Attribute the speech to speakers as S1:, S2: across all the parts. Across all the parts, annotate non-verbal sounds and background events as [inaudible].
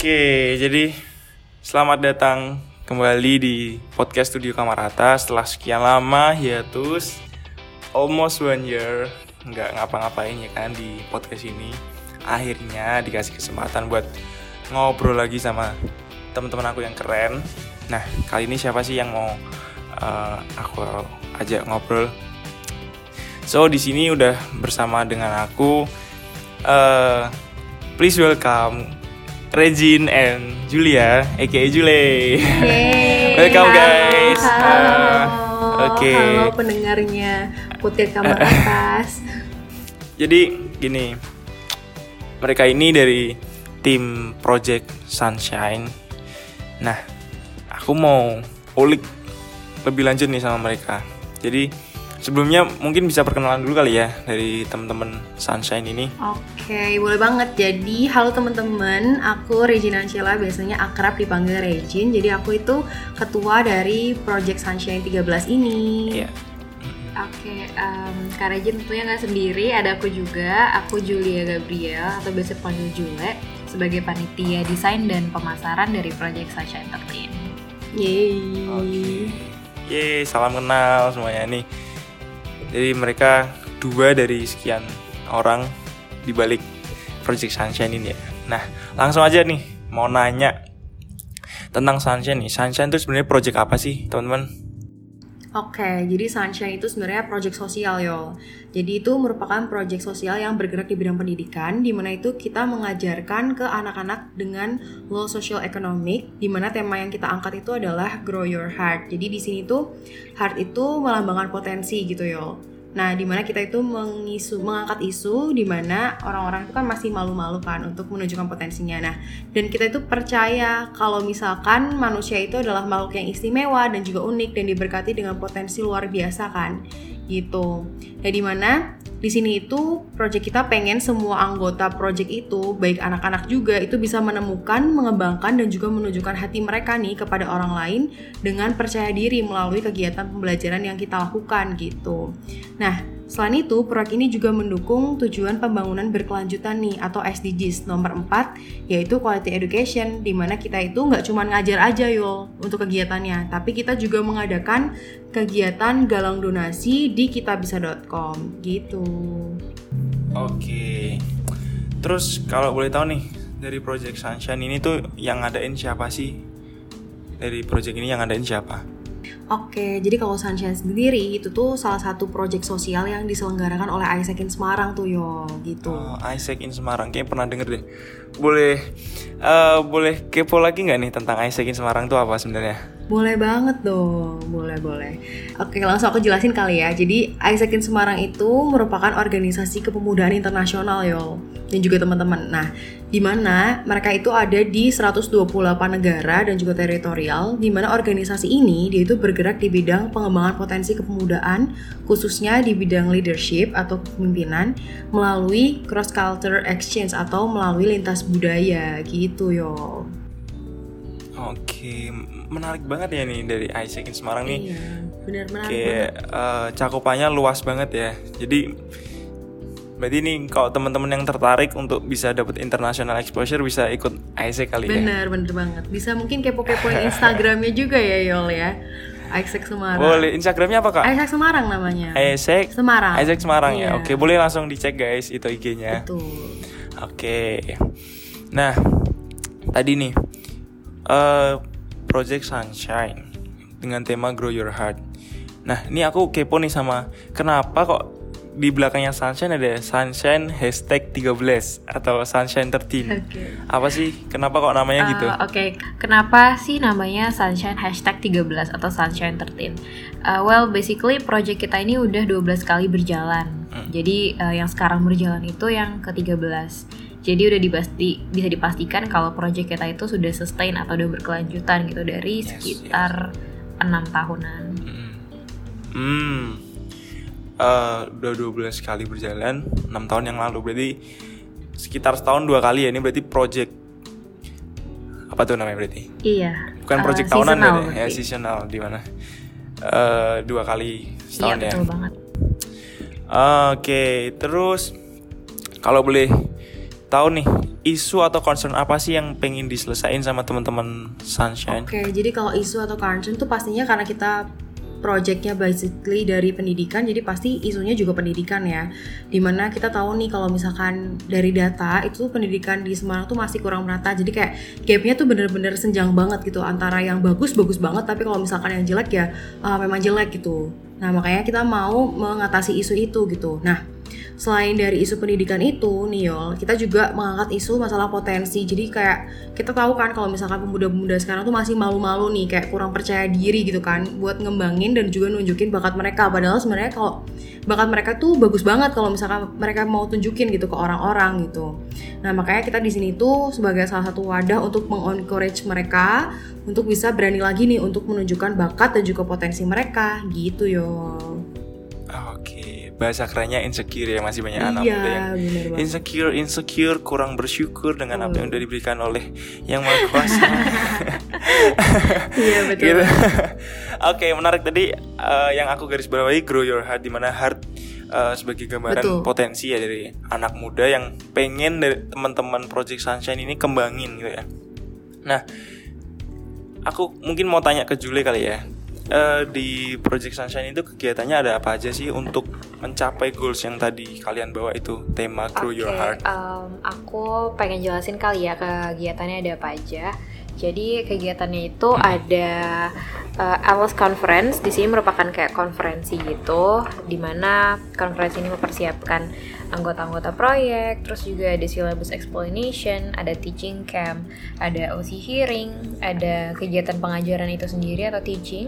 S1: Oke, jadi selamat datang kembali di podcast Studio Kamarata setelah sekian lama hiatus almost one year nggak ngapa-ngapain ya kan di podcast ini. Akhirnya dikasih kesempatan buat ngobrol lagi sama teman-teman aku yang keren. Nah, kali ini siapa sih yang mau uh, aku ajak ngobrol? So, di sini udah bersama dengan aku uh, please welcome Regine and Julia, aka Jule. [laughs] Welcome guys.
S2: Halo.
S1: Uh, Oke.
S2: Halo pendengarnya Putih Kamar Atas.
S1: Jadi gini, mereka ini dari tim Project Sunshine. Nah, aku mau ulik lebih lanjut nih sama mereka. Jadi sebelumnya mungkin bisa perkenalan dulu kali ya dari teman-teman Sunshine ini.
S2: Oke, boleh banget. Jadi, halo teman-teman, aku Regina Ancela, biasanya akrab dipanggil Regin. Jadi aku itu ketua dari Project Sunshine 13 ini.
S1: Iya.
S3: Oke, em, Kak Regin tentunya nggak sendiri, ada aku juga, aku Julia Gabriel atau biasa panggil Jule sebagai panitia desain dan pemasaran dari Project Sunshine 13.
S2: Yeay.
S1: Oke. Yeay, salam kenal semuanya nih. Jadi mereka dua dari sekian orang di balik Project Sunshine ini ya. Nah, langsung aja nih mau nanya tentang Sunshine nih. Sunshine itu sebenarnya project apa sih, teman-teman?
S2: Oke, jadi Sunshine itu sebenarnya project sosial yo. Jadi itu merupakan project sosial yang bergerak di bidang pendidikan, di mana itu kita mengajarkan ke anak-anak dengan low social economic, di mana tema yang kita angkat itu adalah grow your heart. Jadi di sini tuh heart itu melambangkan potensi gitu yo. Nah, di mana kita itu mengisu, mengangkat isu di mana orang-orang itu kan masih malu-malu kan untuk menunjukkan potensinya. Nah, dan kita itu percaya kalau misalkan manusia itu adalah makhluk yang istimewa dan juga unik dan diberkati dengan potensi luar biasa kan, gitu. Nah, di mana di sini itu project kita pengen semua anggota project itu baik anak-anak juga itu bisa menemukan, mengembangkan dan juga menunjukkan hati mereka nih kepada orang lain dengan percaya diri melalui kegiatan pembelajaran yang kita lakukan gitu. Nah, selain itu proyek ini juga mendukung tujuan pembangunan berkelanjutan nih atau SDGs nomor 4 yaitu quality education di mana kita itu nggak cuma ngajar aja yo untuk kegiatannya, tapi kita juga mengadakan kegiatan galang donasi di kitabisa.com gitu.
S1: Oke. Terus kalau boleh tahu nih dari Project Sunshine ini tuh yang ngadain siapa sih? Dari project ini yang ngadain siapa?
S2: Oke, jadi kalau Sunshine sendiri itu tuh salah satu proyek sosial yang diselenggarakan oleh Isaac in Semarang tuh yo, gitu.
S1: Oh, Isaac in Semarang, kayaknya pernah denger deh. Boleh, eh, boleh kepo lagi nggak nih tentang Isaac in Semarang tuh apa sebenarnya?
S2: Boleh banget dong, boleh boleh. Oke, langsung aku jelasin kali ya. Jadi Isaac in Semarang itu merupakan organisasi kepemudaan internasional yo, dan juga teman-teman. Nah, di mana mereka itu ada di 128 negara dan juga teritorial, di mana organisasi ini dia itu bergerak di bidang pengembangan potensi kepemudaan, khususnya di bidang leadership atau kepemimpinan melalui cross culture exchange atau melalui lintas budaya gitu yo.
S1: Oke, menarik banget ya nih dari Isaac in Semarang nih.
S2: Iya, benar menarik
S1: Kayak
S2: banget.
S1: eh, cakupannya luas banget ya. Jadi berarti nih kalau teman-teman yang tertarik untuk bisa dapat international exposure bisa ikut Isaac kali ya.
S2: Bener, bener banget. Bisa mungkin kepo-kepoin [laughs] Instagramnya juga ya Yol ya. Isaac Semarang.
S1: Boleh, Instagramnya apa kak?
S2: Isaac Semarang namanya.
S1: Isaac
S2: Semarang.
S1: Isaac Semarang ya.
S2: Iya.
S1: Oke, boleh langsung dicek guys itu IG-nya.
S2: Betul.
S1: Oke. Nah, tadi nih eh Project Sunshine dengan tema Grow Your Heart. Nah, ini aku kepo nih sama kenapa kok di belakangnya Sunshine ada Sunshine hashtag 13 atau Sunshine 13.
S3: Oke.
S1: Apa sih? Kenapa kok namanya gitu?
S3: Eh, Oke, kenapa sih namanya Sunshine hashtag 13 atau Sunshine 13? Uh, well, basically project kita ini udah 12 kali berjalan.
S1: Hmm.
S3: Jadi uh, yang sekarang berjalan itu yang ke-13. Jadi udah dipasti, bisa dipastikan kalau project kita itu sudah sustain atau udah berkelanjutan gitu dari
S1: Yes,
S3: sekitar enam tahunan.
S1: Hmm. Hmm. Eh, udah 12 kali berjalan 6 tahun yang lalu berarti sekitar setahun dua kali ya ini berarti project apa tuh namanya berarti
S3: Iya.
S1: bukan
S3: uh,
S1: project tahunan
S3: seasonal
S1: berarti ya
S3: berarti.
S1: seasonal di mana Eh, dua kali
S3: Iya
S1: setahun ya
S3: betul banget.
S1: Oke, terus kalau boleh tahu nih isu atau concern apa sih yang pengen diselesain sama teman-teman Sunshine?
S2: Oke, jadi kalau isu atau concern tuh pastinya karena kita projectnya basically dari pendidikan jadi pasti isunya juga pendidikan ya. Di mana kita tahu nih kalau misalkan dari data itu pendidikan di Semarang tuh masih kurang merata. Jadi kayak gapnya tuh bener-bener senjang banget gitu. Antara yang bagus bagus banget tapi kalau misalkan yang jelek ya uh, memang jelek gitu. Nah makanya kita mau mengatasi isu itu gitu. Nah selain dari isu pendidikan itu Niol kita juga mengangkat isu masalah potensi. Jadi kayak kita tahu kan kalau misalkan pemuda-pemuda sekarang tuh masih malu-malu nih kayak kurang percaya diri gitu kan buat ngembangin dan juga nunjukin bakat mereka. Padahal sebenarnya kalau bakat mereka tuh bagus banget kalau misalkan mereka mau tunjukin gitu ke orang-orang gitu. Nah makanya kita di sini tuh sebagai salah satu wadah untuk mengencourage mereka untuk bisa berani lagi nih untuk menunjukkan bakat dan juga potensi mereka. Gitu yo
S1: bahasa kerennya insecure ya masih banyak anak iya, muda yang insecure insecure kurang bersyukur dengan oh. apa yang udah diberikan oleh yang maha kuasa [laughs]
S2: iya betul gitu.
S1: oke okay, menarik tadi uh, yang aku garis bawahi grow your heart di mana heart uh, sebagai gambaran Betul. potensi ya dari anak muda yang pengen dari teman-teman Project Sunshine ini kembangin gitu ya. Nah, aku mungkin mau tanya ke Julie kali ya uh, di Project Sunshine itu kegiatannya ada apa aja sih untuk mencapai goals yang tadi kalian bawa itu tema Grow okay, Your Heart?
S3: Um, aku pengen jelasin kali ya kegiatannya ada apa aja. Jadi kegiatannya itu hmm. ada uh, Alice Conference. Di sini merupakan kayak konferensi gitu, di mana konferensi ini mempersiapkan anggota-anggota proyek, terus juga ada syllabus explanation, ada teaching camp, ada OC hearing, ada kegiatan pengajaran itu sendiri atau teaching,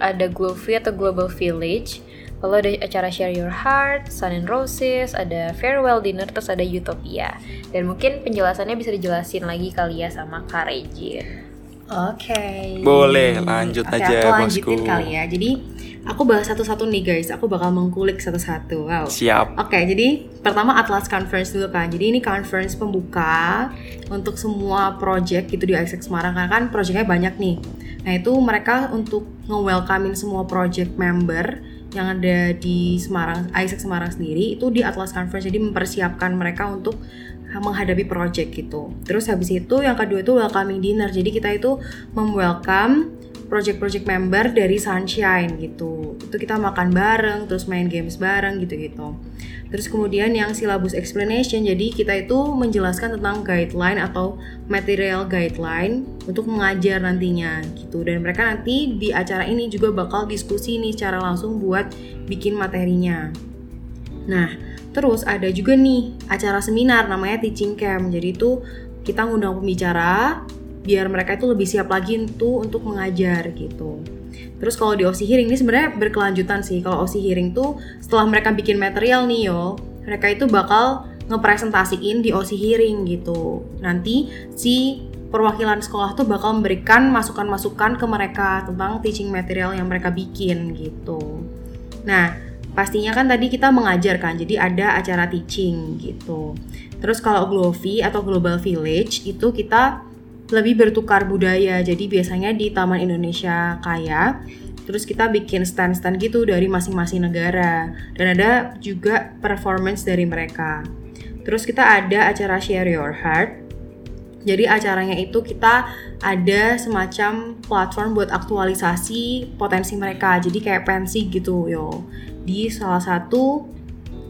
S3: ada Glovi atau Global Village, lalu ada acara Share Your Heart, Sun and Roses, ada Farewell Dinner, terus ada Utopia. Dan mungkin penjelasannya bisa dijelasin lagi kali ya sama Kak Regin.
S2: Oke. Okay.
S1: Boleh, lanjut
S2: okay,
S1: aja
S2: aku lanjutin bosku. kali ya. Jadi aku bahas satu-satu nih guys. Aku bakal mengkulik satu-satu. Wow.
S1: Siap.
S2: Oke, okay, jadi pertama Atlas Conference dulu kan. Jadi ini conference pembuka untuk semua project gitu di ISEC Semarang karena kan projectnya banyak nih. Nah itu mereka untuk nge-welcomein semua project member yang ada di Semarang, Isaac Semarang sendiri itu di Atlas Conference jadi mempersiapkan mereka untuk menghadapi project gitu. Terus habis itu yang kedua itu welcoming dinner. Jadi kita itu mem-welcome project-project member dari Sunshine gitu. Itu kita makan bareng, terus main games bareng gitu-gitu. Terus kemudian yang syllabus explanation, jadi kita itu menjelaskan tentang guideline atau material guideline untuk mengajar nantinya gitu. Dan mereka nanti di acara ini juga bakal diskusi nih secara langsung buat bikin materinya. Nah, terus ada juga nih acara seminar namanya teaching camp. Jadi itu kita ngundang pembicara biar mereka itu lebih siap lagi tuh untuk mengajar gitu. Terus kalau di OSI Hearing ini sebenarnya berkelanjutan sih. Kalau OSI Hearing tuh setelah mereka bikin material nih yo, mereka itu bakal ngepresentasiin di OSI Hearing gitu. Nanti si perwakilan sekolah tuh bakal memberikan masukan-masukan ke mereka tentang teaching material yang mereka bikin gitu. Nah, pastinya kan tadi kita mengajar kan, jadi ada acara teaching gitu. Terus kalau Glovi atau Global Village itu kita lebih bertukar budaya. Jadi biasanya di Taman Indonesia Kaya terus kita bikin stand-stand gitu dari masing-masing negara dan ada juga performance dari mereka. Terus kita ada acara Share Your Heart. Jadi acaranya itu kita ada semacam platform buat aktualisasi potensi mereka. Jadi kayak pensi gitu yo. Di salah satu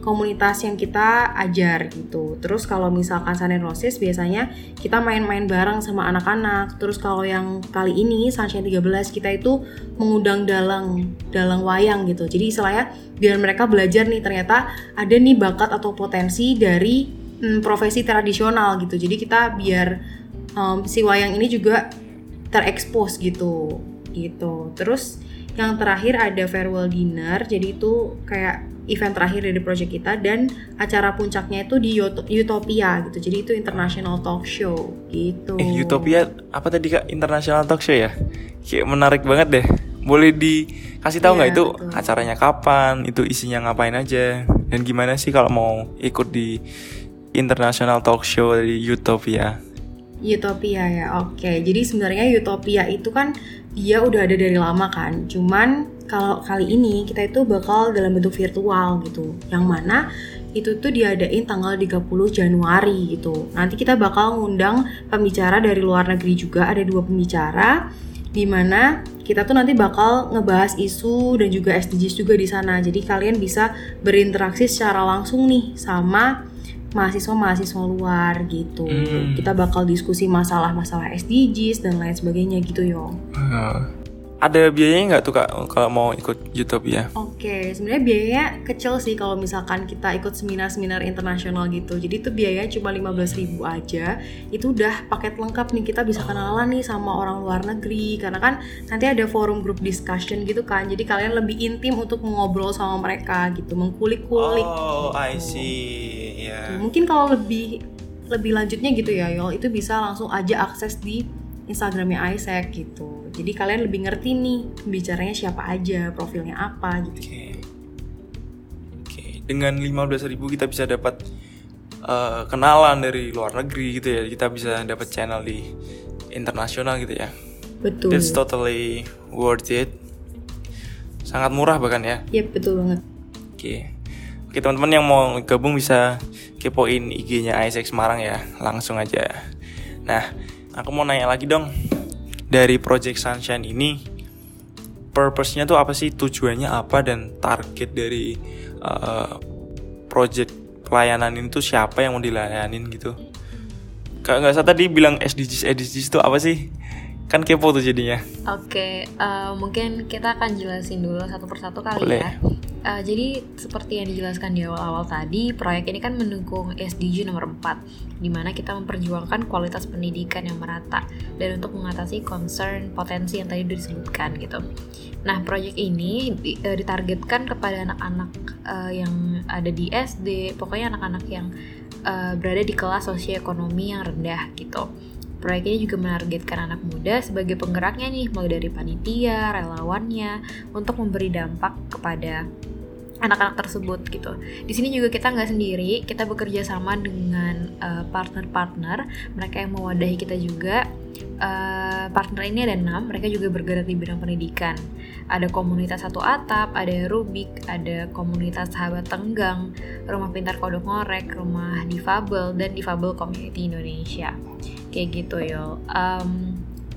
S2: komunitas yang kita ajar gitu. Terus kalau misalkan Sunshine Roses biasanya kita main-main bareng sama anak-anak. Terus kalau yang kali ini Sunshine 13 kita itu mengundang dalang dalang wayang gitu. Jadi istilahnya biar mereka belajar nih ternyata ada nih bakat atau potensi dari hmm, profesi tradisional gitu. Jadi kita biar um, si wayang ini juga terekspos gitu gitu. Terus yang terakhir ada farewell dinner. Jadi itu kayak event terakhir dari project kita dan acara puncaknya itu di Utopia gitu. Jadi itu international talk show gitu.
S1: Eh, Utopia apa tadi Kak? International talk show ya? Kayak menarik banget deh. Boleh dikasih tahu nggak yeah, itu betul. acaranya kapan, itu isinya ngapain aja dan gimana sih kalau mau ikut di international talk show dari Utopia?
S2: Utopia ya, oke. Jadi sebenarnya Utopia itu kan dia udah ada dari lama kan. Cuman kalau kali ini kita itu bakal dalam bentuk virtual gitu. Yang mana itu tuh diadain tanggal 30 Januari gitu. Nanti kita bakal ngundang pembicara dari luar negeri juga, ada dua pembicara di mana kita tuh nanti bakal ngebahas isu dan juga SDGs juga di sana. Jadi kalian bisa berinteraksi secara langsung nih sama mahasiswa-mahasiswa luar gitu.
S1: Hmm.
S2: Kita bakal diskusi masalah-masalah SDGs dan lain sebagainya gitu yo.
S1: Eh, ada biayanya nggak tuh kak kalau mau ikut YouTube ya?
S2: Oke, sebenarnya biayanya kecil sih kalau misalkan kita ikut seminar-seminar internasional gitu. Jadi itu biayanya cuma 15.000 aja. Itu udah paket lengkap nih. Kita bisa kenalan nih sama orang luar negeri karena kan nanti ada forum group discussion gitu kan. Jadi kalian lebih intim untuk ngobrol sama mereka gitu, mengkulik-kulik.
S1: Oh, I
S2: gitu.
S1: see. Ya.
S2: Mungkin kalau lebih lebih lanjutnya gitu ya, Yol, itu bisa langsung aja akses di Instagramnya Isaac gitu. Jadi kalian lebih ngerti nih bicaranya siapa aja, profilnya apa gitu.
S1: Oke. Oke, dengan 15.000 kita bisa dapat eh, kenalan dari luar negeri gitu ya. Kita bisa dapat channel di internasional gitu ya.
S2: Betul.
S1: That's totally worth it. Sangat murah bahkan ya.
S2: Yep, betul banget.
S1: Oke. Oke, teman-teman yang mau gabung bisa kepoin IG-nya Isaac Semarang ya. Langsung aja. Nah, aku mau nanya lagi dong. Dari Project Sunshine ini purpose-nya tuh apa sih? Tujuannya apa dan target dari uh, project pelayanan ini tuh siapa yang mau dilayanin gitu? Kak nggak usah tadi bilang SDGs SDGs itu apa sih? Kan kepo tuh jadinya.
S3: Oke, eh, mungkin kita akan jelasin dulu satu persatu kali
S1: Boleh.
S3: ya. Eh, jadi seperti yang dijelaskan di awal-awal tadi, proyek ini kan mendukung SDG nomor 4, di mana kita memperjuangkan kualitas pendidikan yang merata dan untuk mengatasi concern potensi yang tadi disebutkan gitu. Nah, proyek ini eh, ditargetkan kepada anak-anak eh, yang ada di SD, pokoknya anak-anak yang eh, berada di kelas sosioekonomi yang rendah gitu. Proyek ini juga menargetkan anak muda sebagai penggeraknya nih, mulai dari panitia, relawannya, untuk memberi dampak kepada anak-anak tersebut gitu. Di sini juga kita nggak sendiri, kita bekerja sama dengan eh, partner-partner, mereka yang mewadahi kita juga. Eh, partner ini ada enam, mereka juga bergerak di bidang pendidikan. Ada komunitas satu atap, ada Rubik, ada komunitas sahabat tenggang, rumah pintar kodok ngorek, rumah difabel, dan difabel community Indonesia kayak gitu yo Em,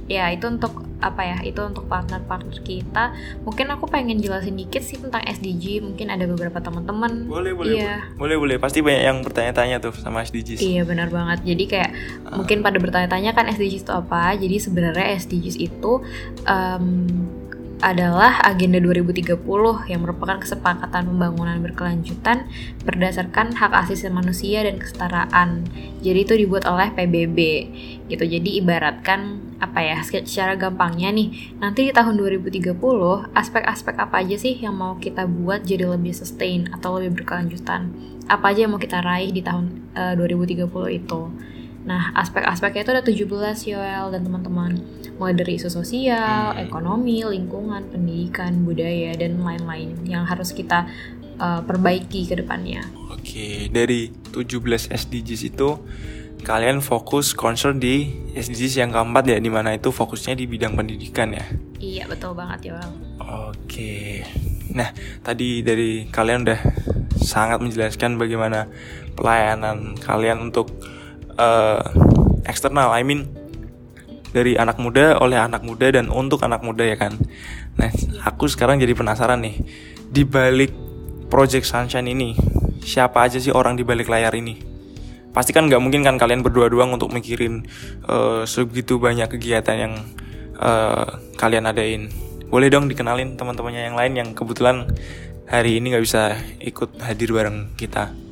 S3: ya itu untuk apa ya itu untuk partner-partner kita mungkin aku pengen jelasin dikit sih tentang SDG mungkin ada beberapa teman-teman
S1: Boleh, boleh,
S3: iya
S1: boleh, boleh. Pasti banyak yang bertanya-tanya tuh sama SDGs.
S3: Iya benar banget. Jadi kayak mungkin pada bertanya-tanya kan SDGs itu apa? Jadi sebenarnya SDGs itu em, adalah agenda 2030 yang merupakan kesepakatan pembangunan berkelanjutan berdasarkan hak asasi manusia dan kesetaraan. Jadi itu dibuat oleh PBB gitu. Jadi ibaratkan apa ya secara gampangnya nih nanti di tahun 2030 aspek-aspek apa aja sih yang mau kita buat jadi lebih sustain atau lebih berkelanjutan apa aja yang mau kita raih di tahun eh, 2030 itu nah aspek-aspeknya itu ada 17 Yoel dan teman-teman mulai dari isu sosial,
S1: Hmm.
S3: ekonomi, lingkungan, pendidikan, budaya dan lain-lain yang harus kita eh, perbaiki ke depannya
S1: Oke, dari 17 SDGs itu kalian fokus concern di SDGs yang keempat ya, di mana itu fokusnya di bidang pendidikan ya.
S3: iya betul banget Yoel
S1: Oke, nah tadi dari kalian udah sangat menjelaskan bagaimana pelayanan kalian untuk eh, eksternal, I mean dari anak muda oleh anak muda dan untuk anak muda ya kan. Nah, aku sekarang jadi penasaran nih di balik Project Sunshine ini siapa aja sih orang di balik layar ini? Pasti kan nggak mungkin kan kalian berdua doang untuk mikirin eh, segitu banyak kegiatan yang eh, kalian adain. Boleh dong dikenalin teman-temannya yang lain yang kebetulan hari ini nggak bisa ikut hadir bareng kita.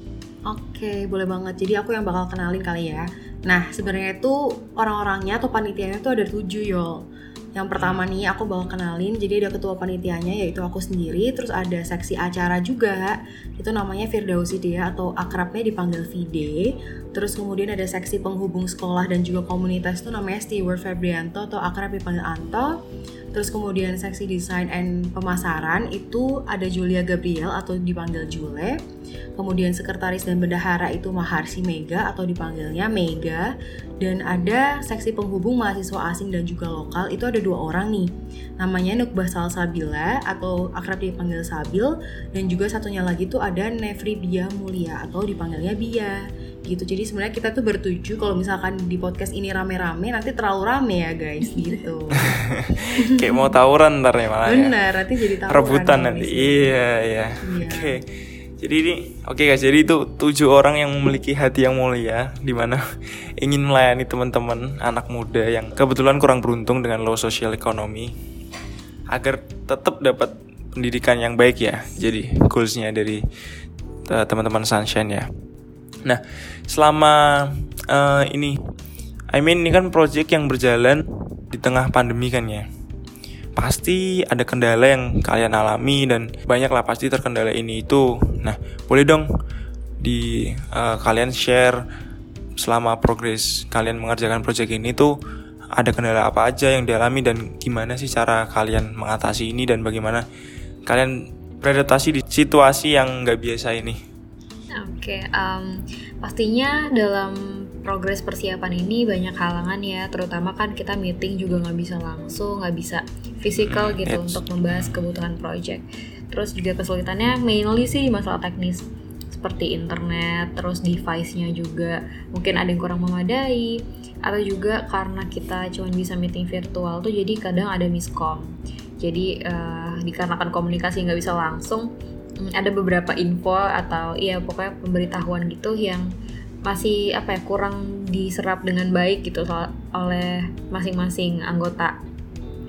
S2: Oke, boleh banget. Jadi aku yang bakal kenalin kali ya. Nah, sebenarnya itu orang-orangnya atau panitianya itu ada tujuh yol. Yang pertama nih aku bakal kenalin, jadi ada ketua panitianya yaitu aku sendiri, terus ada seksi acara juga, itu namanya Firdausi dia atau akrabnya dipanggil Vide. Terus kemudian ada seksi penghubung sekolah dan juga komunitas itu namanya Stewart Febrianto atau akrab dipanggil Anto. Terus kemudian seksi desain and pemasaran itu ada Julia Gabriel atau dipanggil Jule. Kemudian sekretaris dan bendahara itu Maharsi Mega atau dipanggilnya Mega. Dan ada seksi penghubung mahasiswa asing dan juga lokal itu ada dua orang nih. Namanya Nukbah Salsabila atau akrab dipanggil Sabil. Dan juga satunya lagi tuh ada Nefri Bia Mulia atau dipanggilnya Bia gitu jadi sebenarnya kita tuh bertuju kalau misalkan di podcast ini rame-rame nanti terlalu rame ya guys gitu [laughs]
S1: kayak mau tawuran ntar ya malah
S2: bener nanti jadi tawuran
S1: rebutan nanti iya iya, iya. oke okay. Jadi ini oke okay guys jadi itu tujuh orang yang memiliki hati yang mulia di mana [laughs] ingin melayani teman-teman anak muda yang kebetulan kurang beruntung dengan low social economy agar tetap dapat pendidikan yang baik ya jadi goalsnya dari eh, teman-teman sunshine ya Nah, selama uh, ini, I mean ini kan project yang berjalan di tengah pandemi kan ya. Pasti ada kendala yang kalian alami dan banyak lah pasti terkendala ini itu. Nah, boleh dong di uh, kalian share selama progres kalian mengerjakan project ini tuh ada kendala apa aja yang dialami dan gimana sih cara kalian mengatasi ini dan bagaimana kalian beradaptasi di situasi yang nggak biasa ini.
S3: Oke, okay, um, pastinya dalam progres persiapan ini banyak halangan ya, terutama kan kita meeting juga nggak bisa langsung, nggak bisa physical hmm, gitu untuk membahas kebutuhan project. Terus juga kesulitannya mainly sih masalah teknis seperti internet, terus device-nya juga mungkin ada yang kurang memadai, atau juga karena kita cuma bisa meeting virtual tuh jadi kadang ada miskom. Jadi uh, dikarenakan komunikasi nggak bisa langsung, Hmm, ada beberapa info atau iya pokoknya pemberitahuan gitu yang masih apa ya kurang diserap dengan baik gitu oleh masing-masing anggota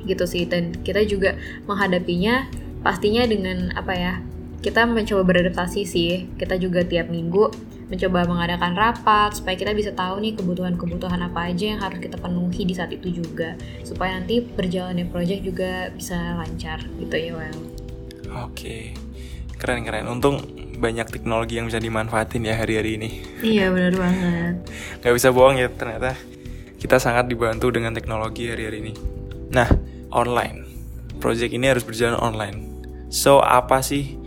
S3: gitu sih. Dan kita juga menghadapinya pastinya dengan apa ya kita mencoba beradaptasi sih. Kita juga tiap minggu mencoba mengadakan rapat supaya kita bisa tahu nih kebutuhan-kebutuhan apa aja yang harus kita penuhi di saat itu juga. Supaya nanti perjalannya project juga bisa lancar gitu ya well
S1: oke. Okay keren keren untung banyak teknologi yang bisa dimanfaatin ya hari-hari ini.
S2: Iya benar banget.
S1: Gak bisa bohong ya ternyata kita sangat dibantu dengan teknologi hari-hari ini. Nah online. Project ini harus berjalan online. So apa sih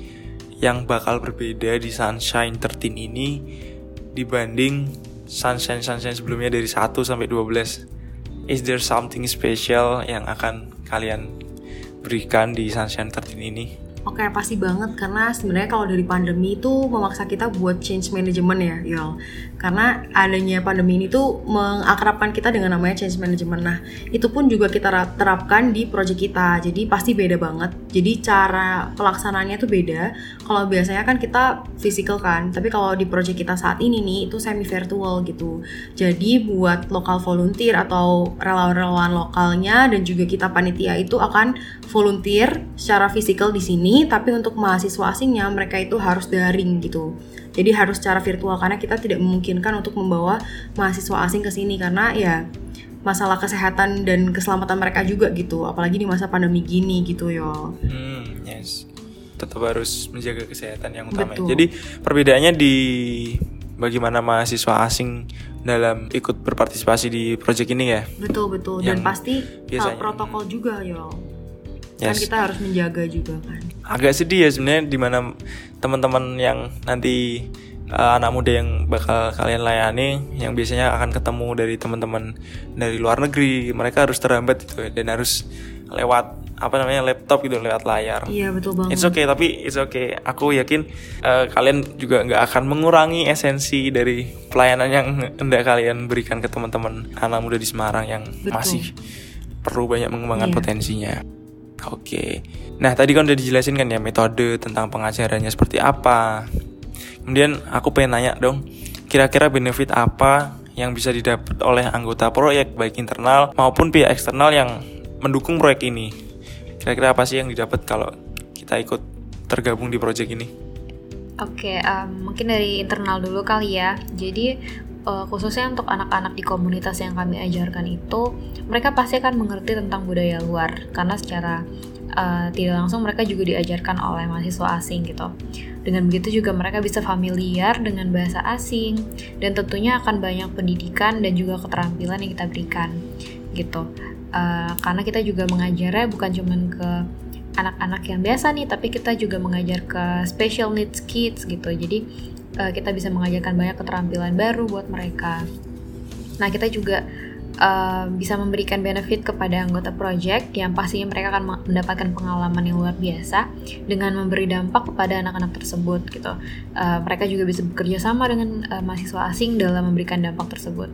S1: yang bakal berbeda di Sunshine 13 ini dibanding Sunshine Sunshine sebelumnya dari 1 sampai 12 is there something special yang akan kalian berikan di Sunshine 13 ini
S2: Oke pasti banget karena sebenarnya kalau dari pandemi itu memaksa kita buat change management ya Yol Karena adanya pandemi ini tuh mengakrabkan kita dengan namanya change management. Nah itu pun juga kita terapkan di project kita. Jadi pasti beda banget. Jadi cara pelaksanaannya tuh beda. Kalau biasanya kan kita physical kan Tapi kalau di project kita saat ini nih itu semi virtual gitu. Jadi buat lokal volunteer atau relawan-relawan lokalnya dan juga kita panitia itu akan volunteer secara fisikal di sini tapi untuk mahasiswa asingnya mereka itu harus daring gitu. Jadi harus secara virtual karena kita tidak memungkinkan untuk membawa mahasiswa asing ke sini karena ya masalah kesehatan dan keselamatan mereka juga gitu, apalagi di masa pandemi gini gitu yo.
S1: Hmm, yes. Tetap harus menjaga kesehatan yang utama. Betul. Jadi perbedaannya di bagaimana mahasiswa asing dalam ikut berpartisipasi di proyek ini ya.
S2: Betul betul dan pasti biasanya. protokol juga yo. Kan yes. Kan kita harus menjaga juga kan
S1: agak sedih ya sebenarnya di mana teman-teman yang nanti uh, anak muda yang bakal kalian layani yang biasanya akan ketemu dari teman-teman dari luar negeri mereka harus terhambat itu dan harus lewat apa namanya laptop gitu lewat layar.
S2: Iya betul banget.
S1: It's okay tapi it's okay. Aku yakin uh, kalian juga nggak akan mengurangi esensi dari pelayanan yang hendak kalian berikan ke teman-teman anak muda di Semarang yang betul. masih perlu banyak mengembangkan iya. potensinya. Oke. Nah, tadi kan udah dijelasin kan ya metode tentang pengajarannya seperti apa. Kemudian aku pengen nanya dong, kira-kira benefit apa yang bisa didapat oleh anggota proyek baik internal maupun pihak eksternal yang mendukung proyek ini? Kira-kira apa sih yang didapat kalau kita ikut tergabung di proyek ini?
S3: Oke, um, mungkin dari internal dulu kali ya. Jadi uh, khususnya untuk anak-anak di komunitas yang kami ajarkan itu mereka pasti akan mengerti tentang budaya luar karena secara uh, tidak langsung mereka juga diajarkan oleh mahasiswa asing gitu. Dengan begitu juga mereka bisa familiar dengan bahasa asing dan tentunya akan banyak pendidikan dan juga keterampilan yang kita berikan gitu. Uh, karena kita juga mengajarnya bukan cuma ke anak-anak yang biasa nih tapi kita juga mengajar ke special needs kids gitu jadi uh, kita bisa mengajarkan banyak keterampilan baru buat mereka nah kita juga uh, bisa memberikan benefit kepada anggota project yang pastinya mereka akan mendapatkan pengalaman yang luar biasa dengan memberi dampak kepada anak-anak tersebut gitu. Uh, mereka juga bisa bekerja sama dengan uh, mahasiswa asing dalam memberikan dampak tersebut.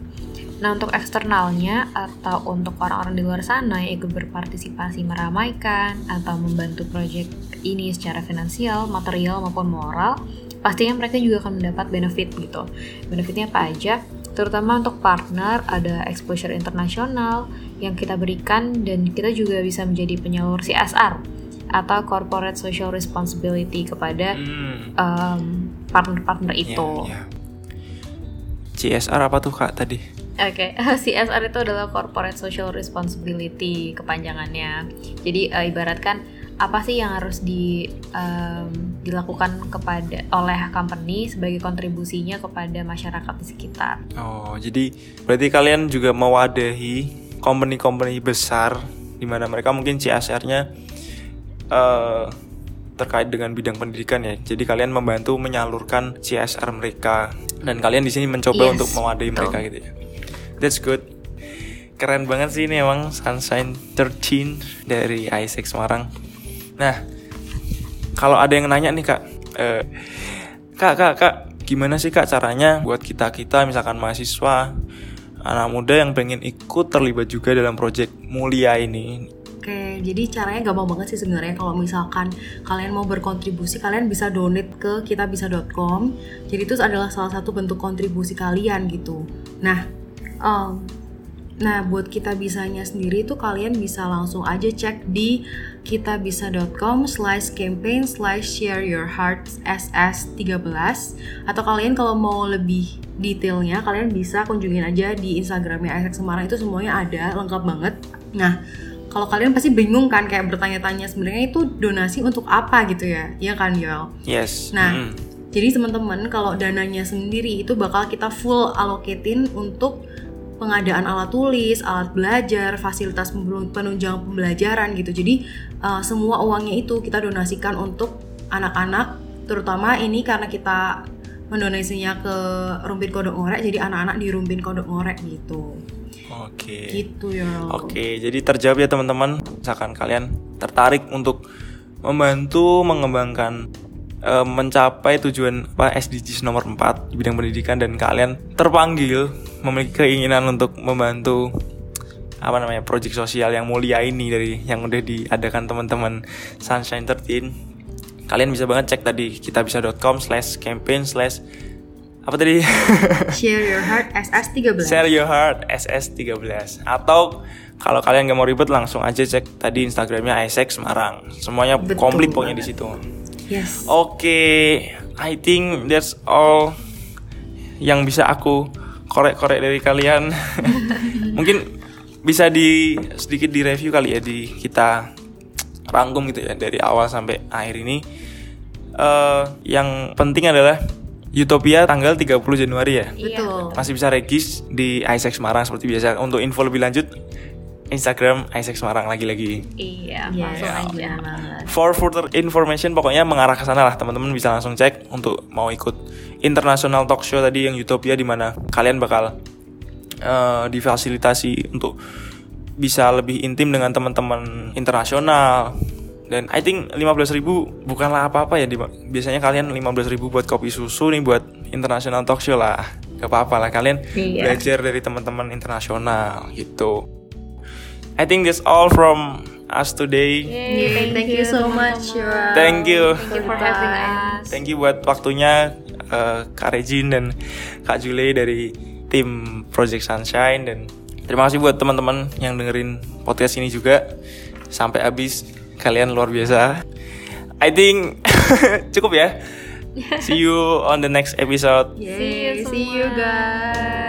S3: Nah untuk eksternalnya atau untuk orang-orang di luar sana yang ikut berpartisipasi meramaikan atau membantu project ini secara finansial, material maupun moral, pastinya mereka juga akan mendapat benefit gitu. Benefitnya apa aja? terutama untuk partner ada exposure internasional yang kita berikan dan kita juga bisa menjadi penyalur CSR atau corporate social responsibility kepada hmm. um, partner-partner iya, itu. Yeah, yeah.
S1: CSR apa tuh kak tadi?
S3: Oke, [laughs] okay. CSR itu adalah corporate social responsibility kepanjangannya. Jadi uh, ibaratkan apa sih yang harus di um, dilakukan kepada oleh company sebagai kontribusinya kepada masyarakat di sekitar.
S1: Oh, jadi berarti kalian juga mewadahi company-company besar di mana mereka mungkin CSR-nya uh, eh, terkait dengan bidang pendidikan ya. Jadi kalian membantu menyalurkan CSR mereka dan kalian di sini mencoba yes, untuk mewadahi betul. mereka gitu ya. That's good. Keren banget sih ini emang Sunshine 13 dari Isaac Semarang Nah, kalau ada yang nanya nih kak, eh, kak kak kak, gimana sih kak caranya buat kita kita misalkan mahasiswa anak muda yang pengen ikut terlibat juga dalam proyek mulia ini?
S2: Oke, jadi caranya gampang banget sih sebenarnya kalau misalkan kalian mau berkontribusi, kalian bisa donate ke kitabisa.com. Jadi itu adalah salah satu bentuk kontribusi kalian gitu. Nah, um, Nah, buat kita bisanya sendiri tuh kalian bisa langsung aja cek di kitabisa.com slash campaign slash share your heart ss13 atau kalian kalau mau lebih detailnya kalian bisa kunjungin aja di instagramnya Isaac Semarang. Itu semuanya ada lengkap banget. Nah kalau kalian pasti bingung kan kayak bertanya-tanya sebenarnya itu donasi untuk apa gitu ya? Iya kan Yoel
S1: yes.
S2: Nah mm. jadi teman-teman kalau dananya sendiri itu bakal kita full allocatein untuk pengadaan alat tulis, alat belajar, fasilitas penunjang pembelajaran gitu. Jadi uh, semua uangnya itu kita donasikan untuk anak-anak, terutama ini karena kita mendonasinya ke Rumpin Kodok Ngorek, jadi anak-anak di Rumpin Kodok Ngorek gitu.
S1: Oke.
S2: Gitu ya.
S1: Oke, jadi terjawab ya teman-teman. Misalkan kalian tertarik untuk membantu mengembangkan uh, mencapai tujuan apa SDGs nomor 4 di bidang pendidikan dan kalian terpanggil memiliki keinginan untuk membantu apa namanya proyek sosial yang mulia ini dari yang udah diadakan teman-teman Sunshine 13 kalian bisa banget cek tadi kita bisa.com slash campaign slash apa tadi? [laughs]
S2: Share your heart SS13
S1: share your heart SS13 atau kalau kalian gak mau ribet langsung aja cek tadi Instagramnya Isaac Semarang. Semuanya Betul komplit pokoknya di situ
S2: yes
S1: oke okay, I think that's all yang bisa aku korek-korek dari kalian [laughs] mungkin bisa di sedikit di review kali ya di kita rangkum gitu ya dari awal sampai akhir ini uh, yang penting adalah Utopia tanggal 30 Januari ya.
S2: Betul.
S1: Masih bisa regis di Isaac Semarang seperti biasa. Untuk info lebih lanjut Instagram Isaac Semarang lagi-lagi.
S3: Iya, yes. langsung aja.
S1: For further information pokoknya mengarah ke sana lah teman-teman bisa langsung cek untuk mau ikut international talk show tadi yang Utopia di mana kalian bakal uh, difasilitasi untuk bisa lebih intim dengan teman-teman internasional dan I think 15.000 ribu bukanlah apa-apa ya biasanya kalian 15.000 ribu buat kopi susu nih buat international talk show lah gak apa-apa lah kalian iya. belajar dari teman-teman internasional gitu I think that's all from us today.
S2: Yay, thank, thank you so much.
S1: Thank you.
S3: Thank you for having us.
S1: Thank you buat waktunya uh, Kak Regin dan Kak Julie dari tim Project Sunshine dan terima kasih buat teman-teman yang dengerin podcast ini juga sampai habis kalian luar biasa. I think [laughs] cukup ya. [laughs] See you on the next episode.
S2: Yay, see you, see you guys.